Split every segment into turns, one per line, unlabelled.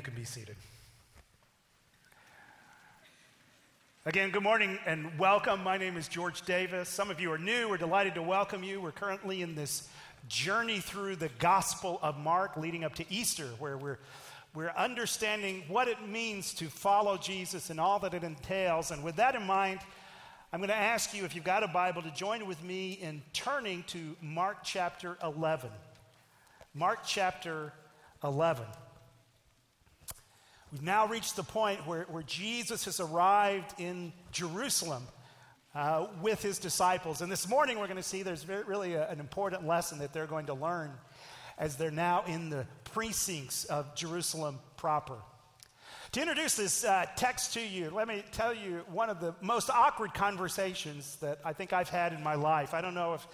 you can be seated. Again, good morning and welcome. My name is George Davis. Some of you are new. We're delighted to welcome you. We're currently in this journey through the Gospel of Mark leading up to Easter, where we're, we're understanding what it means to follow Jesus and all that it entails. And with that in mind, I'm going to ask you, if you've got a Bible, to join with me in turning to Mark chapter 11. Mark chapter 11. We've now reached the point where, where Jesus has arrived in Jerusalem uh, with his disciples. And this morning we're going to see there's very, really a, an important lesson that they're going to learn as they're now in the precincts of Jerusalem proper. To introduce this uh, text to you, let me tell you one of the most awkward conversations that I think I've had in my life. I don't know if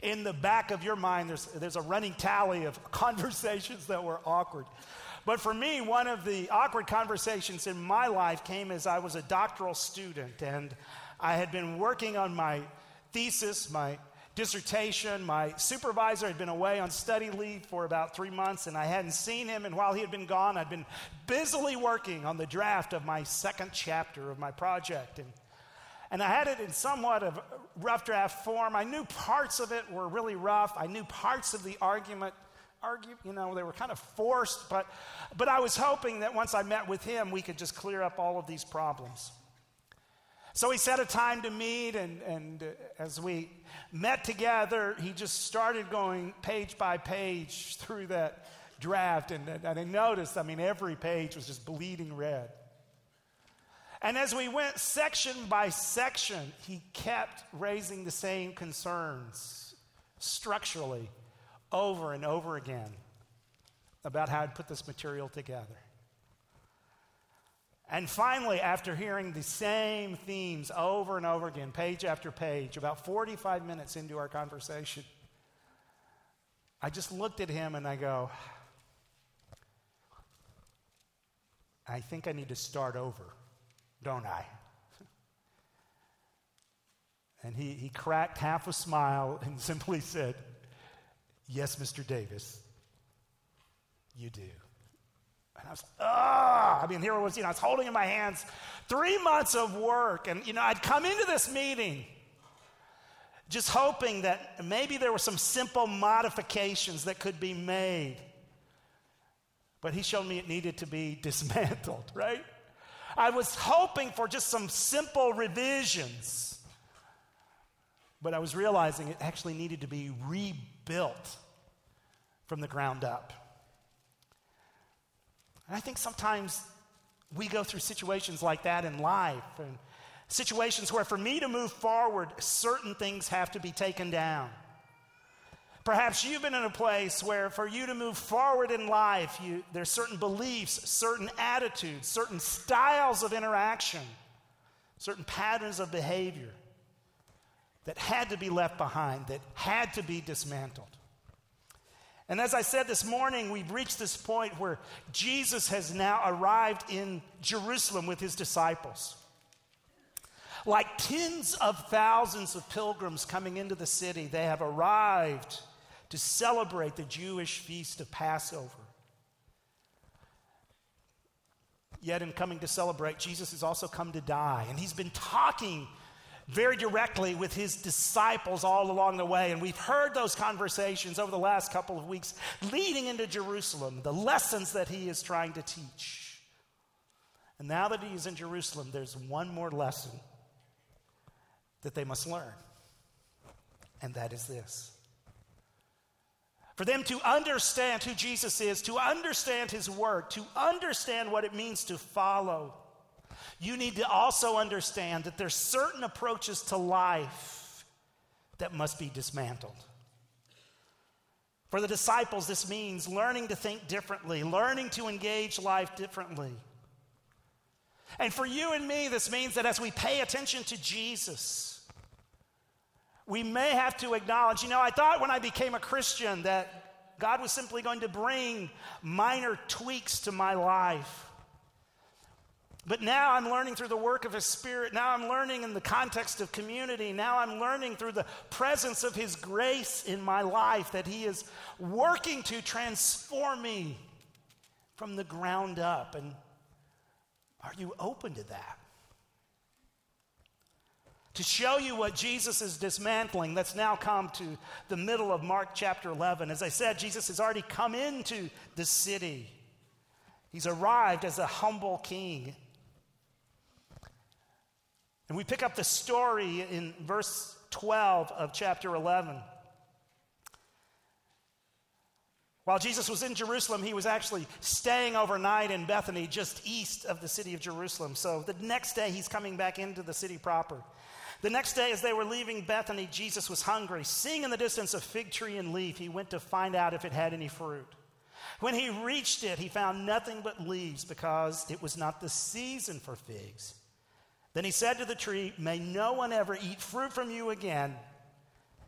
in the back of your mind there's, there's a running tally of conversations that were awkward. But for me, one of the awkward conversations in my life came as I was a doctoral student and I had been working on my thesis, my dissertation. My supervisor had been away on study leave for about three months, and I hadn't seen him. And while he had been gone, I'd been busily working on the draft of my second chapter of my project. And, and I had it in somewhat of rough draft form. I knew parts of it were really rough, I knew parts of the argument argue, you know, they were kind of forced, but, but I was hoping that once I met with him, we could just clear up all of these problems. So he set a time to meet, and, and uh, as we met together, he just started going page by page through that draft. And, and I noticed, I mean, every page was just bleeding red. And as we went section by section, he kept raising the same concerns structurally over and over again about how I'd put this material together. And finally, after hearing the same themes over and over again, page after page, about 45 minutes into our conversation, I just looked at him and I go, I think I need to start over, don't I? And he, he cracked half a smile and simply said, Yes, Mr. Davis, you do. And I was, ah, I mean, here I was, you know, I was holding in my hands three months of work. And, you know, I'd come into this meeting just hoping that maybe there were some simple modifications that could be made. But he showed me it needed to be dismantled, right? I was hoping for just some simple revisions. But I was realizing it actually needed to be rebuilt from the ground up. And I think sometimes we go through situations like that in life, and situations where for me to move forward, certain things have to be taken down. Perhaps you've been in a place where for you to move forward in life, you, there's certain beliefs, certain attitudes, certain styles of interaction, certain patterns of behavior that had to be left behind, that had to be dismantled. And as I said this morning, we've reached this point where Jesus has now arrived in Jerusalem with his disciples. Like tens of thousands of pilgrims coming into the city, they have arrived to celebrate the Jewish feast of Passover. Yet, in coming to celebrate, Jesus has also come to die. And he's been talking very directly with his disciples all along the way. And we've heard those conversations over the last couple of weeks leading into Jerusalem, the lessons that he is trying to teach. And now that he is in Jerusalem, there's one more lesson that they must learn, and that is this. For them to understand who Jesus is, to understand his word, to understand what it means to follow you need to also understand that there's certain approaches to life that must be dismantled. For the disciples, this means learning to think differently, learning to engage life differently. And for you and me, this means that as we pay attention to Jesus, we may have to acknowledge, you know, I thought when I became a Christian that God was simply going to bring minor tweaks to my life. But now I'm learning through the work of His Spirit. Now I'm learning in the context of community. Now I'm learning through the presence of His grace in my life that He is working to transform me from the ground up. And are you open to that? To show you what Jesus is dismantling, let's now come to the middle of Mark chapter 11. As I said, Jesus has already come into the city, he's arrived as a humble king. And we pick up the story in verse 12 of chapter 11. While Jesus was in Jerusalem, he was actually staying overnight in Bethany, just east of the city of Jerusalem. So the next day, he's coming back into the city proper. The next day, as they were leaving Bethany, Jesus was hungry. Seeing in the distance a fig tree and leaf, he went to find out if it had any fruit. When he reached it, he found nothing but leaves because it was not the season for figs. Then he said to the tree, May no one ever eat fruit from you again.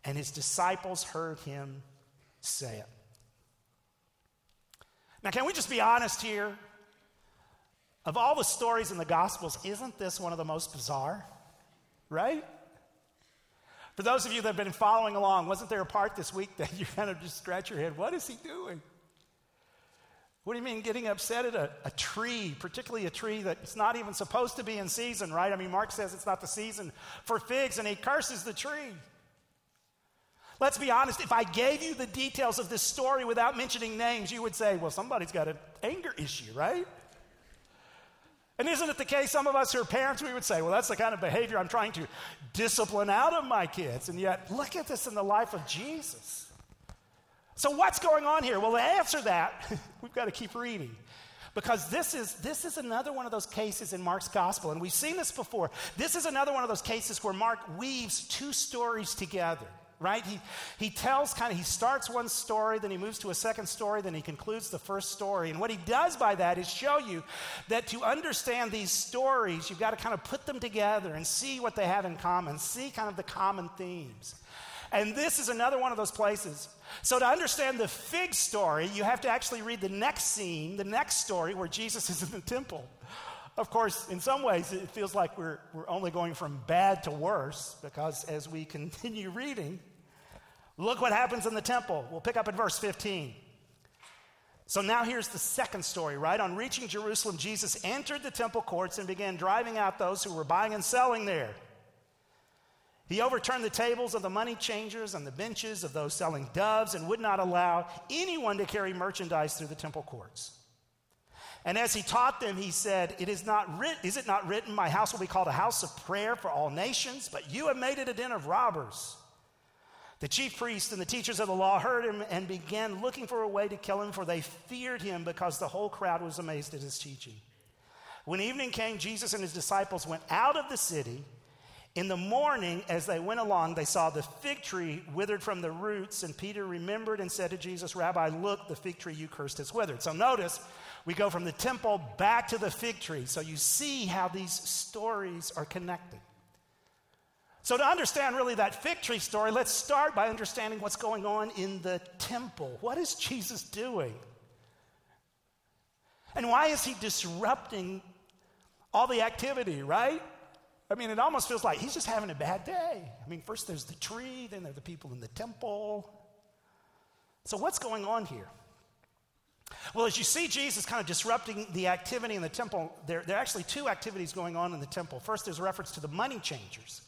And his disciples heard him say it. Now, can we just be honest here? Of all the stories in the Gospels, isn't this one of the most bizarre? Right? For those of you that have been following along, wasn't there a part this week that you kind of just scratch your head? What is he doing? What do you mean getting upset at a, a tree, particularly a tree that's not even supposed to be in season, right? I mean, Mark says it's not the season for figs, and he curses the tree. Let's be honest, if I gave you the details of this story without mentioning names, you would say, well, somebody's got an anger issue, right? And isn't it the case, some of us who are parents, we would say, well, that's the kind of behavior I'm trying to discipline out of my kids. And yet, look at this in the life of Jesus. So, what's going on here? Well, to answer that, we've got to keep reading. Because this is, this is another one of those cases in Mark's gospel, and we've seen this before. This is another one of those cases where Mark weaves two stories together right? He, he tells kind of, he starts one story, then he moves to a second story, then he concludes the first story. And what he does by that is show you that to understand these stories, you've got to kind of put them together and see what they have in common, see kind of the common themes. And this is another one of those places. So, to understand the fig story, you have to actually read the next scene, the next story where Jesus is in the temple. Of course, in some ways, it feels like we're, we're only going from bad to worse because as we continue reading, Look what happens in the temple. We'll pick up at verse 15. So now here's the second story, right? On reaching Jerusalem, Jesus entered the temple courts and began driving out those who were buying and selling there. He overturned the tables of the money changers and the benches of those selling doves and would not allow anyone to carry merchandise through the temple courts. And as he taught them, he said, it is, not writ- is it not written, My house will be called a house of prayer for all nations, but you have made it a den of robbers. The chief priests and the teachers of the law heard him and began looking for a way to kill him, for they feared him because the whole crowd was amazed at his teaching. When evening came, Jesus and his disciples went out of the city. In the morning, as they went along, they saw the fig tree withered from the roots, and Peter remembered and said to Jesus, Rabbi, look, the fig tree you cursed has withered. So notice, we go from the temple back to the fig tree. So you see how these stories are connected. So, to understand really that fig tree story, let's start by understanding what's going on in the temple. What is Jesus doing? And why is he disrupting all the activity, right? I mean, it almost feels like he's just having a bad day. I mean, first there's the tree, then there are the people in the temple. So, what's going on here? Well, as you see Jesus kind of disrupting the activity in the temple, there, there are actually two activities going on in the temple. First, there's a reference to the money changers.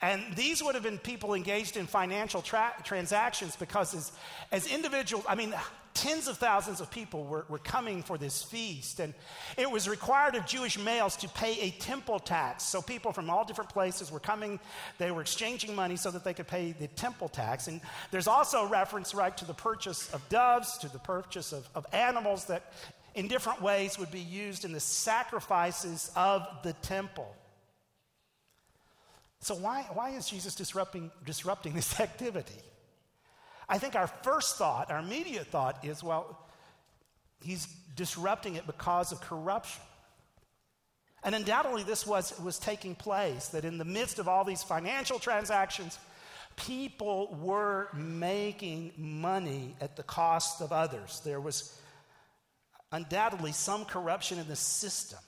And these would have been people engaged in financial tra- transactions because, as, as individuals, I mean, tens of thousands of people were, were coming for this feast. And it was required of Jewish males to pay a temple tax. So people from all different places were coming, they were exchanging money so that they could pay the temple tax. And there's also a reference, right, to the purchase of doves, to the purchase of, of animals that in different ways would be used in the sacrifices of the temple. So, why, why is Jesus disrupting, disrupting this activity? I think our first thought, our immediate thought is well, he's disrupting it because of corruption. And undoubtedly, this was, was taking place, that in the midst of all these financial transactions, people were making money at the cost of others. There was undoubtedly some corruption in the system.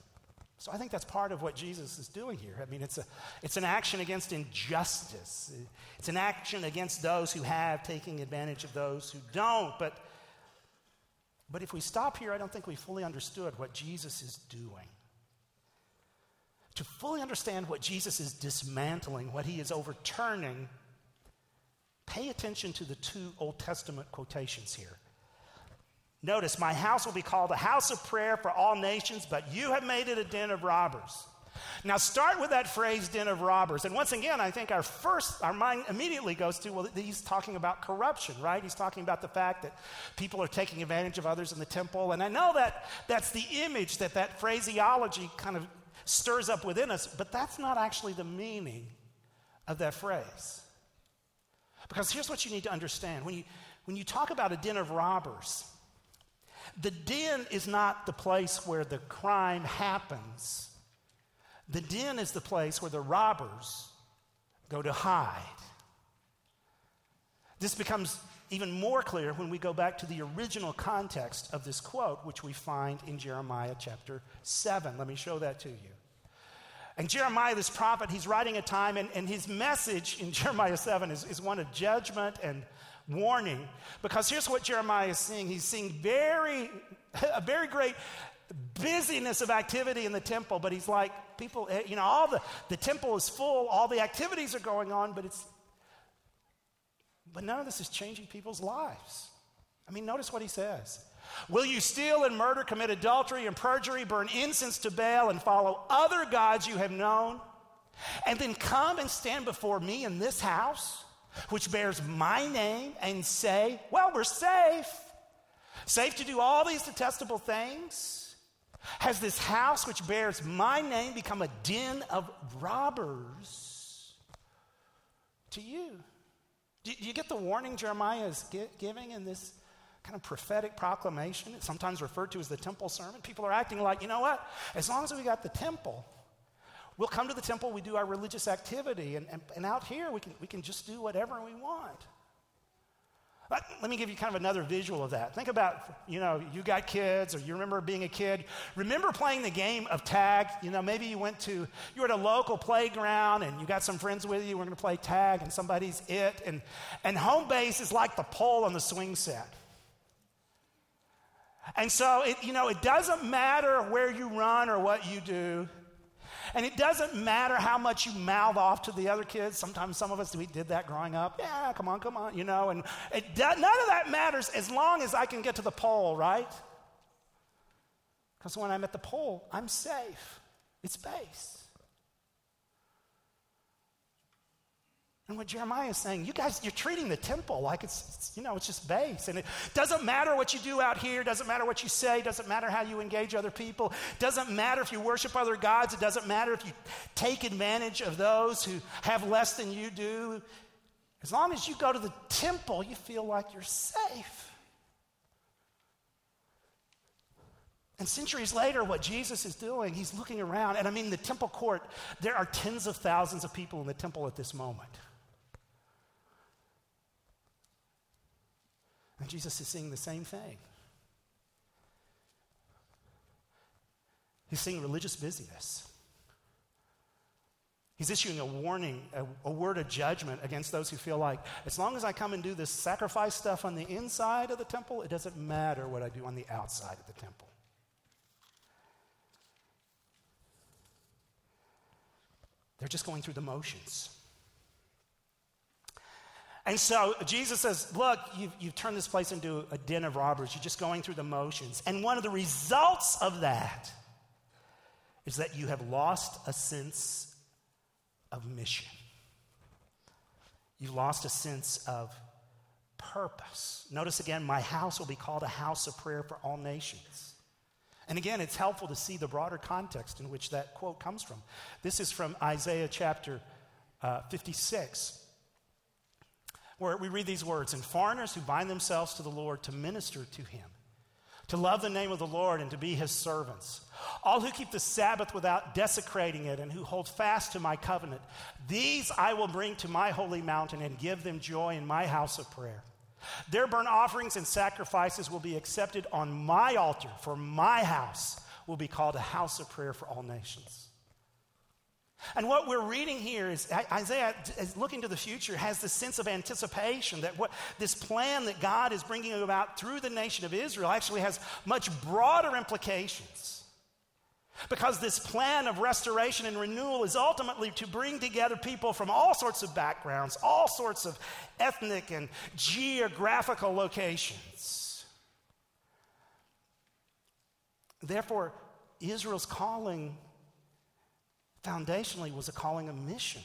So I think that's part of what Jesus is doing here. I mean, it's, a, it's an action against injustice, it's an action against those who have, taking advantage of those who don't. But But if we stop here, I don't think we fully understood what Jesus is doing. To fully understand what Jesus is dismantling, what he is overturning, pay attention to the two Old Testament quotations here. Notice, my house will be called a house of prayer for all nations, but you have made it a den of robbers. Now, start with that phrase, den of robbers. And once again, I think our first, our mind immediately goes to, well, he's talking about corruption, right? He's talking about the fact that people are taking advantage of others in the temple. And I know that that's the image that that phraseology kind of stirs up within us, but that's not actually the meaning of that phrase. Because here's what you need to understand when you, when you talk about a den of robbers, the den is not the place where the crime happens. The den is the place where the robbers go to hide. This becomes even more clear when we go back to the original context of this quote, which we find in Jeremiah chapter 7. Let me show that to you. And Jeremiah, this prophet, he's writing a time, and, and his message in Jeremiah 7 is, is one of judgment and warning. Because here's what Jeremiah is seeing he's seeing very, a very great busyness of activity in the temple, but he's like, people, eh, you know, all the, the temple is full, all the activities are going on, but it's, but none of this is changing people's lives. I mean, notice what he says. Will you steal and murder, commit adultery and perjury, burn incense to Baal, and follow other gods you have known? And then come and stand before me in this house, which bears my name, and say, Well, we're safe. Safe to do all these detestable things? Has this house which bears my name become a den of robbers to you? Do you get the warning Jeremiah is giving in this kind of prophetic proclamation? It's sometimes referred to as the temple sermon. People are acting like, you know what? As long as we got the temple, we'll come to the temple, we do our religious activity, and, and, and out here we can, we can just do whatever we want. Let me give you kind of another visual of that. Think about, you know, you got kids or you remember being a kid. Remember playing the game of tag? You know, maybe you went to, you were at a local playground and you got some friends with you, we're going to play tag and somebody's it. And, and home base is like the pole on the swing set. And so, it, you know, it doesn't matter where you run or what you do. And it doesn't matter how much you mouth off to the other kids. Sometimes some of us we did that growing up. Yeah, come on, come on, you know. And it none of that matters as long as I can get to the pole, right? Because when I'm at the pole, I'm safe. It's base. And what Jeremiah is saying, you guys, you're treating the temple like it's, it's, you know, it's just base. And it doesn't matter what you do out here, doesn't matter what you say, doesn't matter how you engage other people, doesn't matter if you worship other gods, it doesn't matter if you take advantage of those who have less than you do. As long as you go to the temple, you feel like you're safe. And centuries later, what Jesus is doing, he's looking around, and I mean, the temple court, there are tens of thousands of people in the temple at this moment. And Jesus is seeing the same thing. He's seeing religious busyness. He's issuing a warning, a, a, word of judgment against those who feel like, as long as I come and do this sacrifice stuff on the inside of the temple, it doesn't matter what I do on the outside of the temple. They're just going through the motions. And so Jesus says, Look, you've, you've, turned this place into a den of robbers. You're just going through the motions. And one of the results of that is that you have lost a sense of mission. You've lost a sense of purpose. Notice again, my house will be called a house of prayer for all nations. And again, it's helpful to see the broader context in which that quote comes from. This is from Isaiah chapter uh, 56 where we read these words and foreigners who bind themselves to the Lord to minister to him, to love the name of the Lord and to be his servants. All who keep the Sabbath without desecrating it and who hold fast to my covenant, these I will bring to my holy mountain and give them joy in my house of prayer. Their burnt offerings and sacrifices will be accepted on my altar, for my house will be called a house of prayer for all nations. And what we're reading here is Isaiah, is looking to the future, has this sense of anticipation that what, this plan that God is bringing about through the nation of Israel actually has much broader implications. Because this plan of restoration and renewal is ultimately to bring together people from all sorts of backgrounds, all sorts of ethnic and geographical locations. Therefore, Israel's calling foundationally was a calling of mission.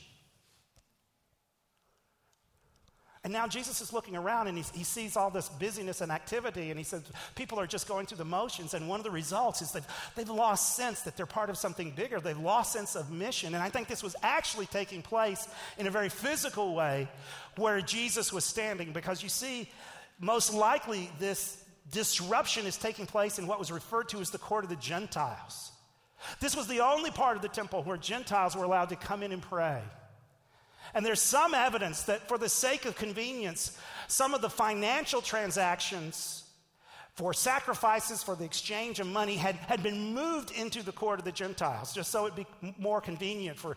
And now Jesus is looking around and he, he sees all this busyness and activity, and he says people are just going through the motions. And one of the results is that they've lost sense that they're part of something bigger. They've lost sense of mission. And I think this was actually taking place in a very physical way where Jesus was standing, because you see, most likely this disruption is taking place in what was referred to as the court of the Gentiles. This was the only part of the temple where Gentiles were allowed to come in and pray. And there's some evidence that, for the sake of convenience, some of the financial transactions for sacrifices for the exchange of money had, had been moved into the court of the Gentiles, just so it'd be more convenient for,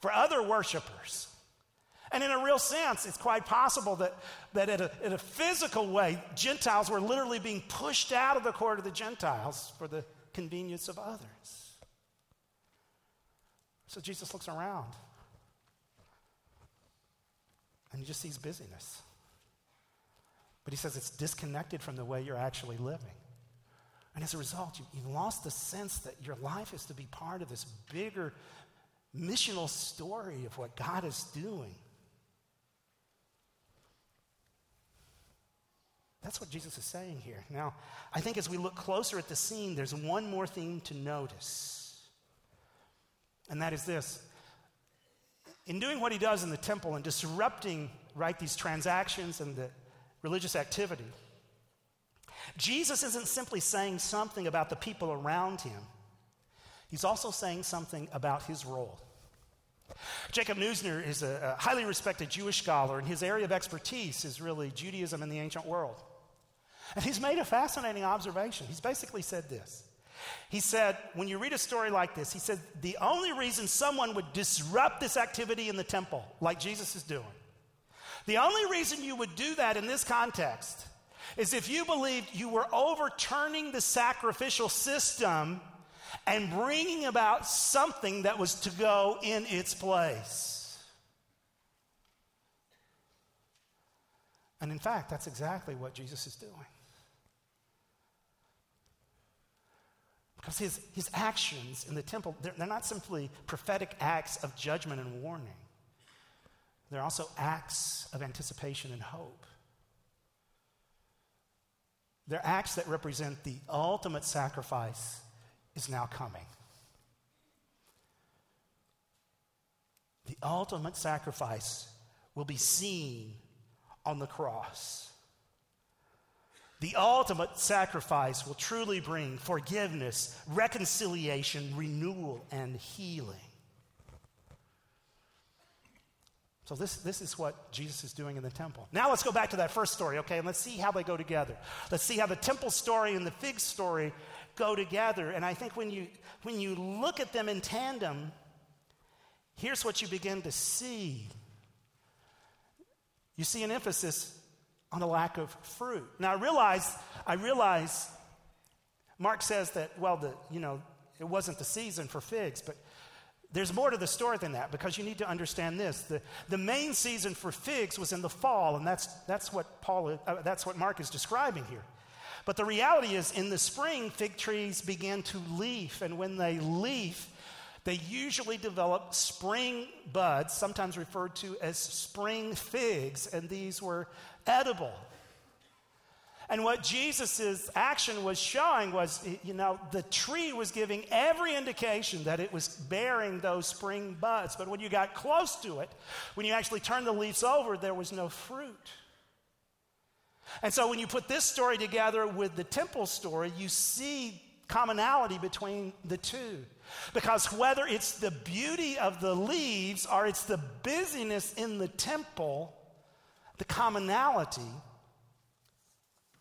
for other worshipers. And in a real sense, it's quite possible that, that in, a, in a physical way, Gentiles were literally being pushed out of the court of the Gentiles for the convenience of others. So Jesus looks around and he just sees busyness. But he says it's disconnected from the way you're actually living. And as a result, you, have lost the sense that your life is to be part of this bigger missional story of what God is doing. That's what Jesus is saying here. Now, I think as we look closer at the scene, there's one more thing to notice. And that is this in doing what he does in the temple and disrupting, right, these transactions and the religious activity, Jesus isn't simply saying something about the people around him, he's also saying something about his role. Jacob Neusner is a, a highly respected Jewish scholar, and his area of expertise is really Judaism in the ancient world. And he's made a fascinating observation. He's basically said this he said, when you read a story like this, he said, the only reason someone would disrupt this activity in the temple, like Jesus is doing, the only reason you would do that in this context is if you believed you were overturning the sacrificial system and bringing about something that was to go in its place. And in fact, that's exactly what Jesus is doing. Because his, his actions in the temple, they're, they're not simply prophetic acts of judgment and warning, they're also acts of anticipation and hope. They're acts that represent the ultimate sacrifice is now coming. The ultimate sacrifice will be seen on the cross. The ultimate sacrifice will truly bring forgiveness, reconciliation, renewal, and healing. So, this, this is what Jesus is doing in the temple. Now, let's go back to that first story, okay? And let's see how they go together. Let's see how the temple story and the fig story go together. And I think when you, when you look at them in tandem, here's what you begin to see you see an emphasis on a lack of fruit. Now I realize, I realize Mark says that, well, the, you know, it wasn't the season for figs, but there's more to the story than that because you need to understand this. The, the main season for figs was in the fall, and that's, that's, what Paul, uh, that's what Mark is describing here. But the reality is, in the spring, fig trees begin to leaf, and when they leaf, they usually develop spring buds, sometimes referred to as spring figs, and these were edible. And what Jesus' action was showing was, you know, the tree was giving every indication that it was bearing those spring buds. But when you got close to it, when you actually turned the leaves over, there was no fruit. And so when you put this story together with the temple story, you see commonality between the two. Because whether it's the beauty of the leaves or it's the busyness in the temple, the commonality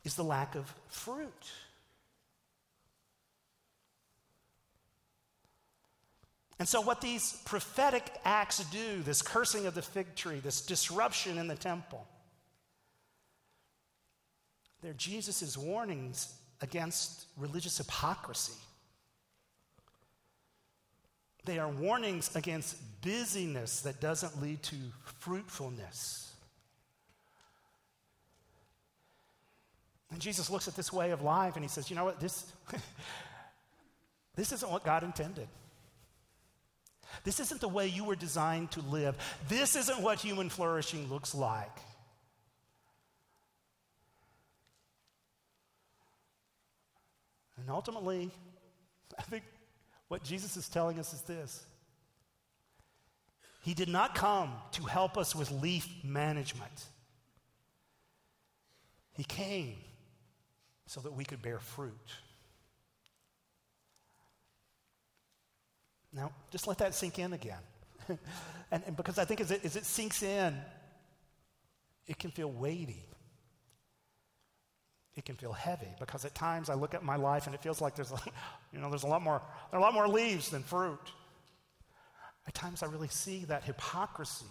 is the lack of fruit. And so, what these prophetic acts do, this cursing of the fig tree, this disruption in the temple, they're Jesus' warnings against religious hypocrisy. They are warnings against busyness that doesn't lead to fruitfulness. And Jesus looks at this way of life and he says, You know what? This, this isn't what God intended. This isn't the way you were designed to live. This isn't what human flourishing looks like. And ultimately, I think what Jesus is telling us is this He did not come to help us with leaf management, He came so that we could bear fruit. Now, just let that sink in again. and, and, because I think as it, as it sinks in, it can feel weighty. It can feel heavy because at times I look at my life and it feels like there's a, you know, there's a lot more, there are a lot more leaves than fruit. At times I really see that hypocrisy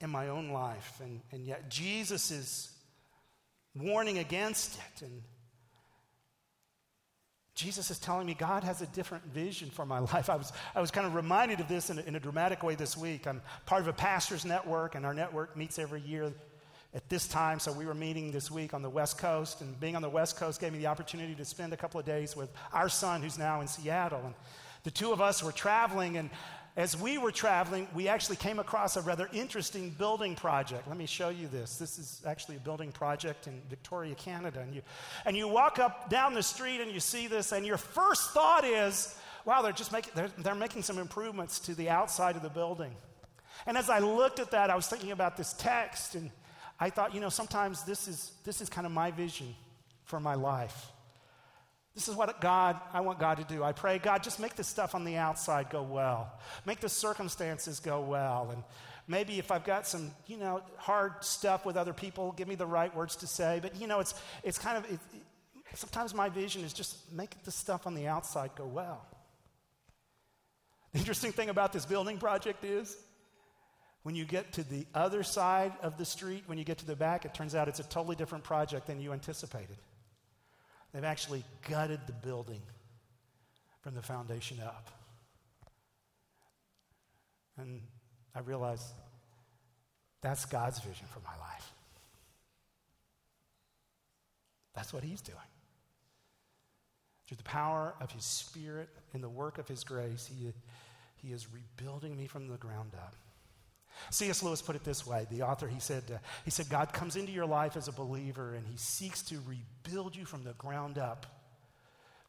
in my own life, and, and yet Jesus is warning against it. And Jesus is telling me God has a different vision for my life. I was, I was kind of reminded of this in a, in a dramatic way this week. I'm part of a pastor's network, and our network meets every year at this time. So we were meeting this week on the West Coast, and being on the West Coast gave me the opportunity to spend a couple of days with our son, who's now in Seattle. And the two of us were traveling, and as we were traveling, we actually came across a rather interesting building project. Let me show you this. This is actually a building project in Victoria, Canada. And you, and you walk up down the street and you see this, and your first thought is, wow, they're just making, they're, they're making some improvements to the outside of the building. And as I looked at that, I was thinking about this text, and I thought, you know, sometimes this is, this is kind of my vision for my life. This is what God, I want God to do. I pray, God, just make this stuff on the outside go well. Make the circumstances go well. And maybe if I've got some, you know, hard stuff with other people, give me the right words to say. But, you know, it's, it's kind of, it, it, sometimes my vision is just make the stuff on the outside go well. The interesting thing about this building project is when you get to the other side of the street, when you get to the back, it turns out it's a totally different project than you anticipated. They've actually gutted the building from the foundation up. And I realized that's God's vision for my life. That's what He's doing. Through the power of His Spirit and the work of His grace, He, he is rebuilding me from the ground up. C.S. Lewis put it this way the author, he said, uh, he said, God comes into your life as a believer and he seeks to rebuild you from the ground up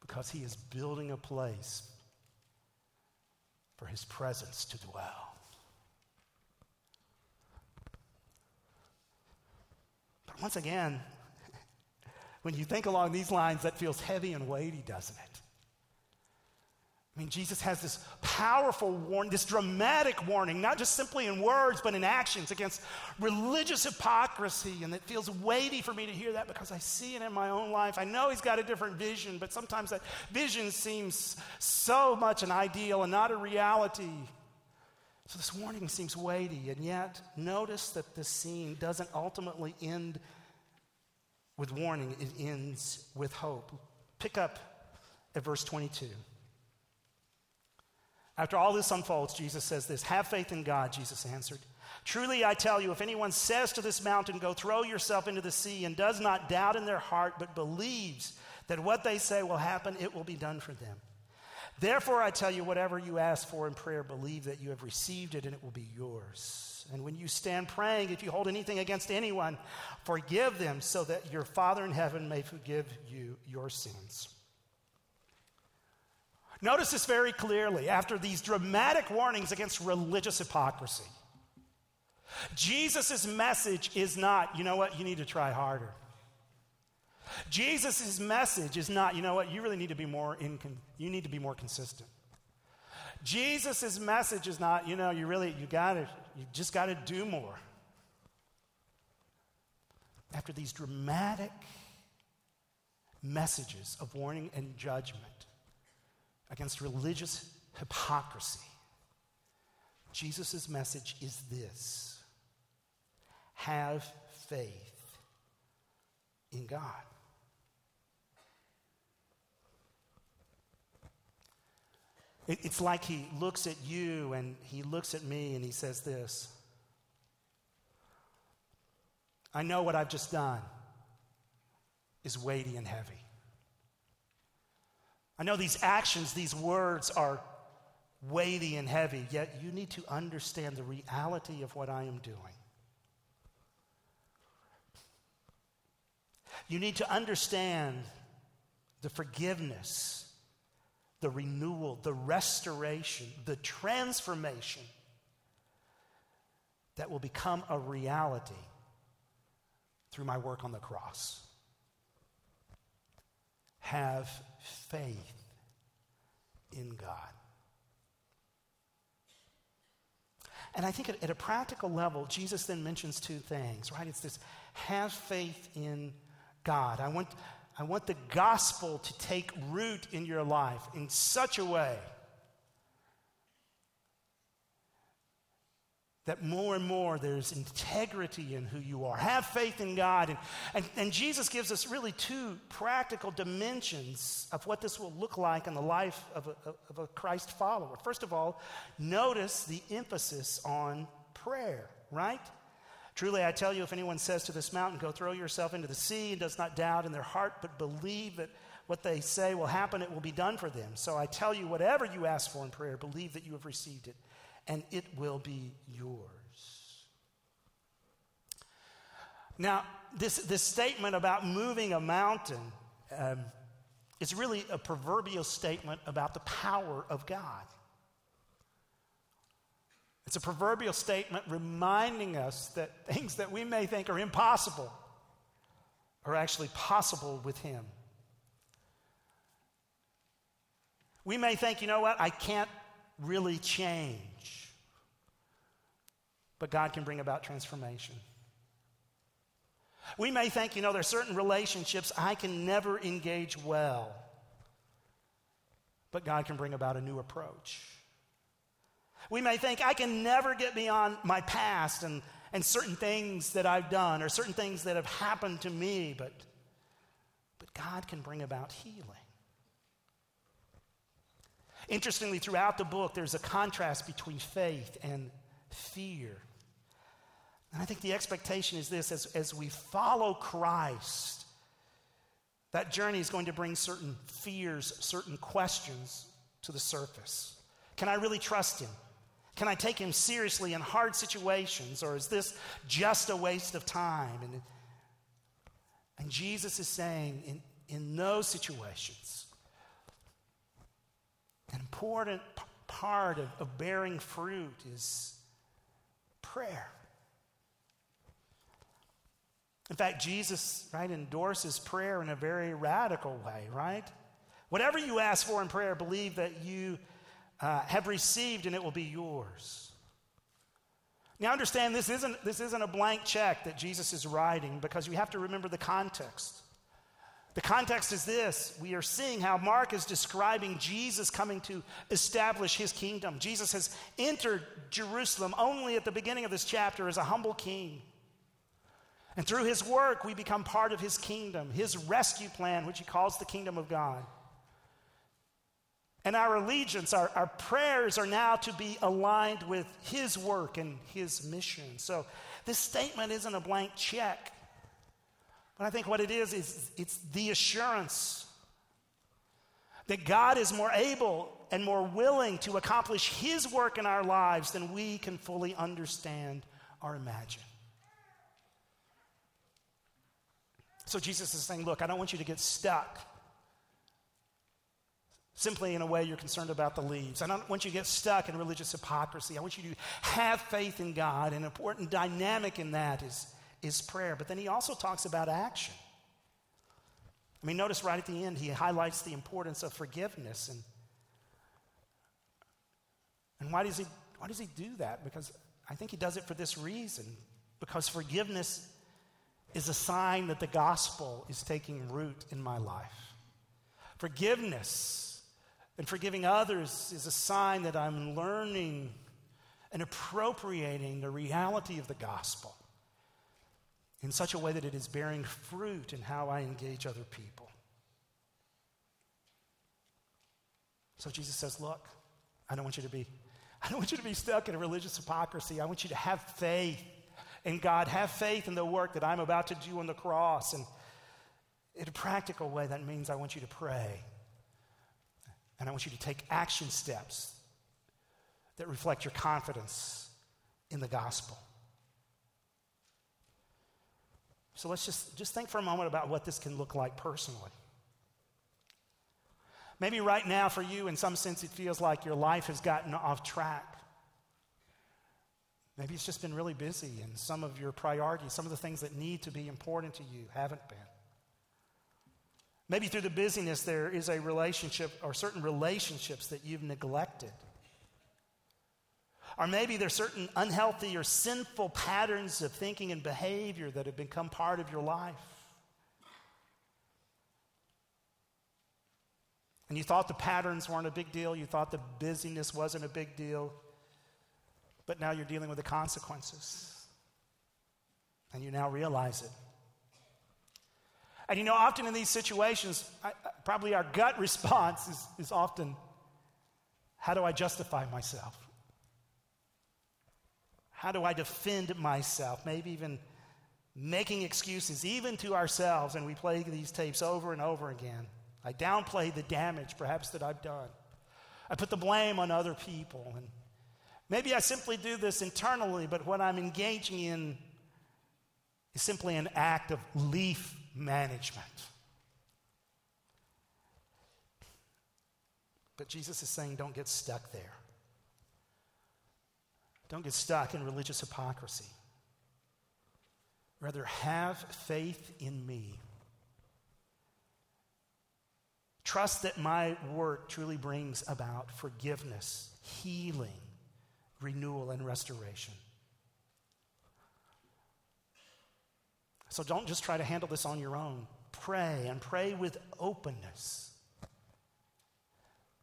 because he is building a place for his presence to dwell. But once again, when you think along these lines, that feels heavy and weighty, doesn't it? I mean, Jesus has this powerful warning, this dramatic warning, not just simply in words, but in actions against religious hypocrisy. And it feels weighty for me to hear that because I see it in my own life. I know he's got a different vision, but sometimes that vision seems so much an ideal and not a reality. So this warning seems weighty, and yet notice that this scene doesn't ultimately end with warning, it ends with hope. Pick up at verse 22. After all this unfolds, Jesus says this Have faith in God, Jesus answered. Truly, I tell you, if anyone says to this mountain, Go throw yourself into the sea, and does not doubt in their heart, but believes that what they say will happen, it will be done for them. Therefore, I tell you, whatever you ask for in prayer, believe that you have received it, and it will be yours. And when you stand praying, if you hold anything against anyone, forgive them, so that your Father in heaven may forgive you your sins. Notice this very clearly after these dramatic warnings against religious hypocrisy. Jesus' message is not, you know what, you need to try harder. Jesus' message is not, you know what, you really need to be more you need to be more consistent. Jesus' message is not, you know, you really, you gotta, you just gotta do more. After these dramatic messages of warning and judgment, against religious hypocrisy. Jesus' message is this have faith in God. It's like he looks at you and he looks at me and he says this I know what I've just done is weighty and heavy. I know these actions, these words are weighty and heavy, yet you need to understand the reality of what I am doing. You need to understand the forgiveness, the renewal, the restoration, the transformation that will become a reality through my work on the cross. Have faith in God. And I think at, at, a practical level, Jesus then mentions two things, right? It's this have faith in God. I want, I want the gospel to take root in your life in such a way that more and more there's integrity in who you are. Have faith in God. And, and, and, Jesus gives us really two practical dimensions of what this will look like in the life of a, of a Christ follower. First of all, notice the emphasis on prayer, right? Truly, I tell you, if anyone says to this mountain, Go throw yourself into the sea, and does not doubt in their heart, but believe that what they say will happen, it will be done for them. So I tell you, whatever you ask for in prayer, believe that you have received it and it will be yours. Now, this, this statement about moving a mountain um, is really a proverbial statement about the power of God. It's a proverbial statement reminding us that things that we may think are impossible are actually possible with Him. We may think, you know what, I can't really change. But God can bring about transformation. We may think, you know, there are certain relationships I can never engage well. But God can bring about a new approach. We may think I can never get beyond my past and, and certain things that I've done or certain things that have happened to me, but, but God can bring about healing. Interestingly, throughout the book, there's a contrast between faith and fear. And I think the expectation is this as, as we follow Christ, that journey is going to bring certain fears, certain questions to the surface. Can I really trust Him? Can I take Him seriously in hard situations, or is this just a waste of time? And, and Jesus is saying, in, in those situations, an important part of, of bearing fruit is prayer. In fact, Jesus, right, endorses prayer in a very radical way, right? Whatever you ask for in prayer, believe that you uh, have received and it will be yours. Now, understand this isn't, this isn't a blank check that Jesus is writing because you have to remember the context. The context is this we are seeing how Mark is describing Jesus coming to establish his kingdom. Jesus has entered Jerusalem only at the beginning of this chapter as a humble king. And through his work, we become part of his kingdom, his rescue plan, which he calls the kingdom of God. And our allegiance, our, our prayers are now to be aligned with his work and his mission. So this statement isn't a blank check. But I think what it is, is it's the assurance that God is more able and more willing to accomplish his work in our lives than we can fully understand or imagine. So Jesus is saying, Look, I don't want you to get stuck simply in a way you're concerned about the leaves. I don't want you to get stuck in religious hypocrisy. I want you to have faith in God. An important dynamic in that is, is prayer. But then he also talks about action. I mean, notice right at the end, he highlights the importance of forgiveness. And, and why, does he, why does he do that? Because I think he does it for this reason. Because forgiveness is a sign that the gospel is taking root in my life. Forgiveness And forgiving others is a sign that I'm learning and appropriating the reality of the gospel in such a way that it is bearing fruit in how I engage other people. So Jesus says, Look, I don't want you to be, I don't want you to be stuck in a religious hypocrisy. I want you to have faith in God, have faith in the work that I'm about to do on the cross. And in a practical way, that means I want you to pray. And I want you to take action steps that reflect your confidence in the gospel. So let's just, just think for a moment about what this can look like personally. Maybe right now, for you, in some sense, it feels like your life has gotten off track. Maybe it's just been really busy, and some of your priorities, some of the things that need to be important to you, haven't been. Maybe through the busyness, there is a relationship or certain relationships that you've neglected. Or maybe there's certain unhealthy or sinful patterns of thinking and behavior that have become part of your life. And you thought the patterns weren't a big deal, you thought the busyness wasn't a big deal, but now you're dealing with the consequences. And you now realize it. And you know, often in these situations, I, probably our gut response is, is often how do I justify myself? How do I defend myself? Maybe even making excuses, even to ourselves, and we play these tapes over and over again. I downplay the damage, perhaps, that I've done. I put the blame on other people. And maybe I simply do this internally, but what I'm engaging in is simply an act of leaf management. But Jesus is saying, don't get stuck there. Don't get stuck in religious hypocrisy. Rather, have faith in me. Trust that my work truly brings about forgiveness, healing, renewal, and restoration. So don't just try to handle this on your own. Pray and pray with openness.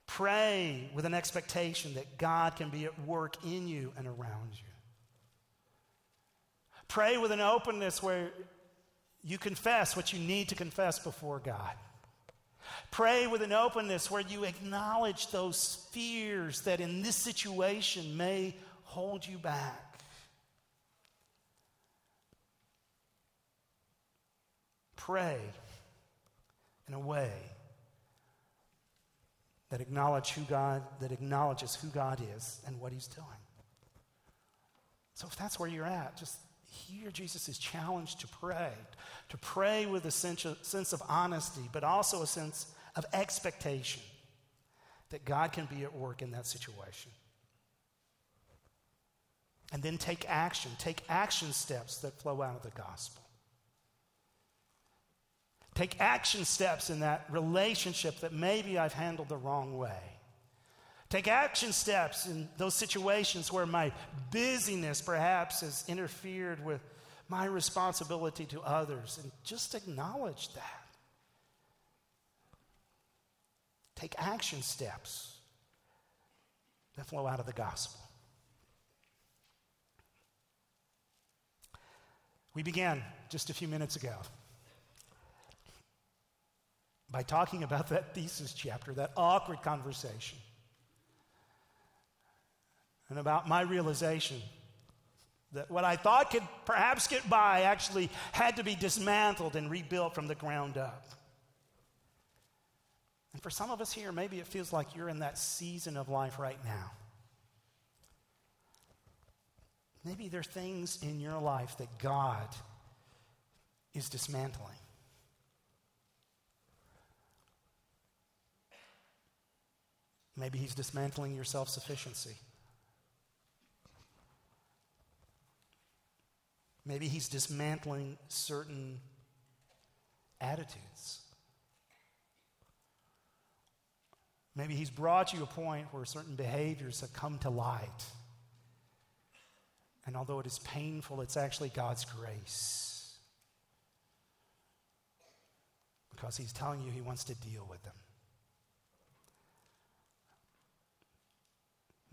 Pray with an expectation that God can be at work in you and around you. Pray with an openness where you confess what you need to confess before God. Pray with an openness where you acknowledge those fears that in this situation may hold you back. Pray in a way that acknowledge who God, that acknowledges who God is and what he's doing. So if that's where you're at, just hear Jesus' is challenged to pray, to pray with a sense of honesty, but also a sense of expectation that God can be at work in that situation. And then take action, take action steps that flow out of the gospel. Take action steps in that relationship that maybe I've handled the wrong way. Take action steps in those situations where my busyness perhaps has interfered with my responsibility to others, and just acknowledge that. Take action steps that flow out of the gospel. We began just a few minutes ago by talking about that thesis chapter, that awkward conversation, and about my realization that what I thought could perhaps get by actually had to be dismantled and rebuilt from the ground up. And for some of us here, maybe it feels like you're in that season of life right now. Maybe there are things in your life that God is dismantling. Maybe he's dismantling your self sufficiency. Maybe he's dismantling certain attitudes. Maybe he's brought you a point where certain behaviors have come to light. And although it is painful, it's actually God's grace. Because he's telling you he wants to deal with them.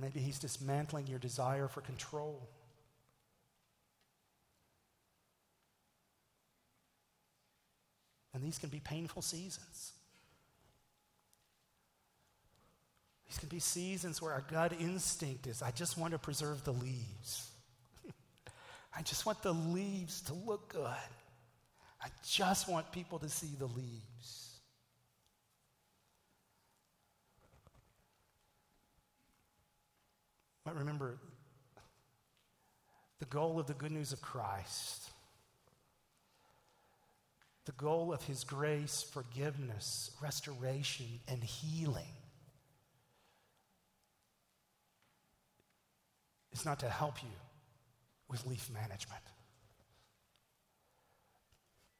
Maybe He's dismantling your desire for control. And these can be painful seasons. These can be seasons where our gut instinct is I just want to preserve the leaves. I just want the leaves to look good. I just want people to see the leaves. But remember, the goal of the good news of Christ, the goal of his grace, forgiveness, restoration, and healing is not to help you with leaf management.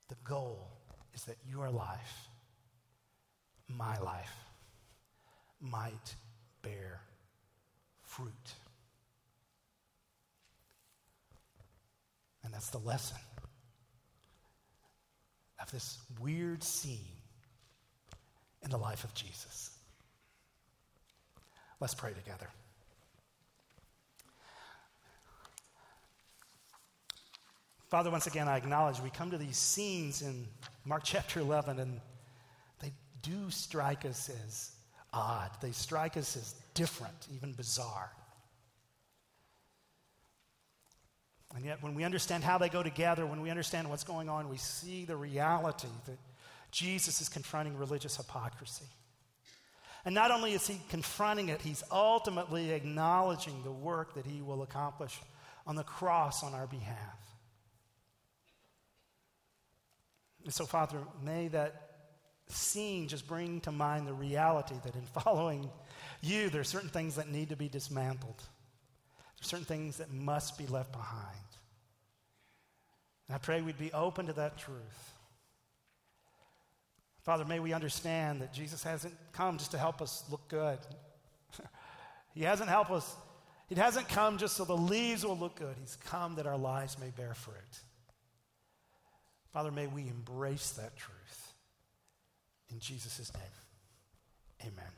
The goal is that your life, my life, might bear fruit. And that's the lesson of this weird scene in the life of Jesus. Let's pray together. Father, once again, I acknowledge we come to these scenes in Mark chapter 11, and they do strike us as odd. They strike us as different, even bizarre. And yet, when we understand how they go together, when we understand what's going on, we see the reality that Jesus is confronting religious hypocrisy. And not only is he confronting it, he's ultimately acknowledging the work that he will accomplish on the cross on our behalf. And so, Father, may that scene just bring to mind the reality that in following you, there are certain things that need to be dismantled. Certain things that must be left behind. And I pray we'd be open to that truth. Father, may we understand that Jesus hasn't come just to help us look good. he hasn't helped us. He hasn't come just so the leaves will look good. He's come that our lives may bear fruit. Father, may we embrace that truth. In Jesus' name, amen.